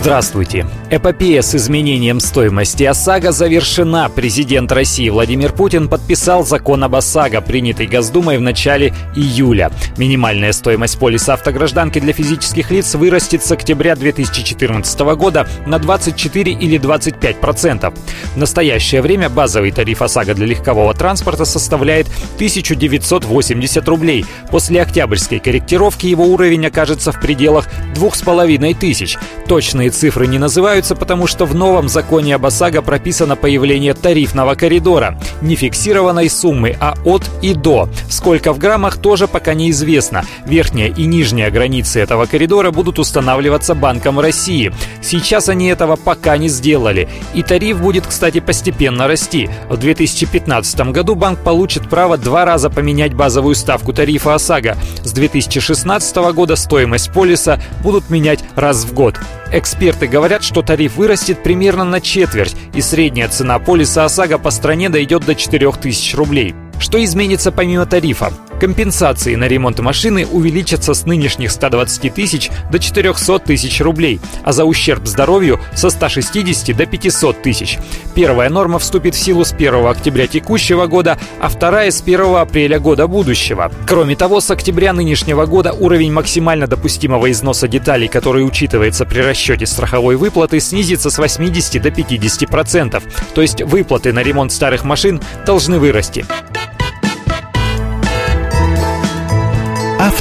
Здравствуйте. Эпопея с изменением стоимости ОСАГО завершена. Президент России Владимир Путин подписал закон об ОСАГО, принятый Госдумой в начале июля. Минимальная стоимость полиса автогражданки для физических лиц вырастет с октября 2014 года на 24 или 25 процентов. В настоящее время базовый тариф ОСАГО для легкового транспорта составляет 1980 рублей. После октябрьской корректировки его уровень окажется в пределах 2500. Точные цифры не называют появляются, потому что в новом законе об ОСАГО прописано появление тарифного коридора. Не фиксированной суммы, а от и до. Сколько в граммах тоже пока неизвестно. Верхняя и нижняя границы этого коридора будут устанавливаться Банком России. Сейчас они этого пока не сделали. И тариф будет, кстати, постепенно расти. В 2015 году банк получит право два раза поменять базовую ставку тарифа ОСАГО. С 2016 года стоимость полиса будут менять раз в год. Эксперты говорят, что тариф вырастет примерно на четверть, и средняя цена полиса ОСАГО по стране дойдет до 4000 рублей. Что изменится помимо тарифа? Компенсации на ремонт машины увеличатся с нынешних 120 тысяч до 400 тысяч рублей, а за ущерб здоровью со 160 до 500 тысяч. Первая норма вступит в силу с 1 октября текущего года, а вторая с 1 апреля года будущего. Кроме того, с октября нынешнего года уровень максимально допустимого износа деталей, который учитывается при расчете страховой выплаты, снизится с 80 до 50 процентов. То есть выплаты на ремонт старых машин должны вырасти.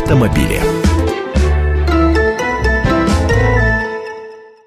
автомобиле.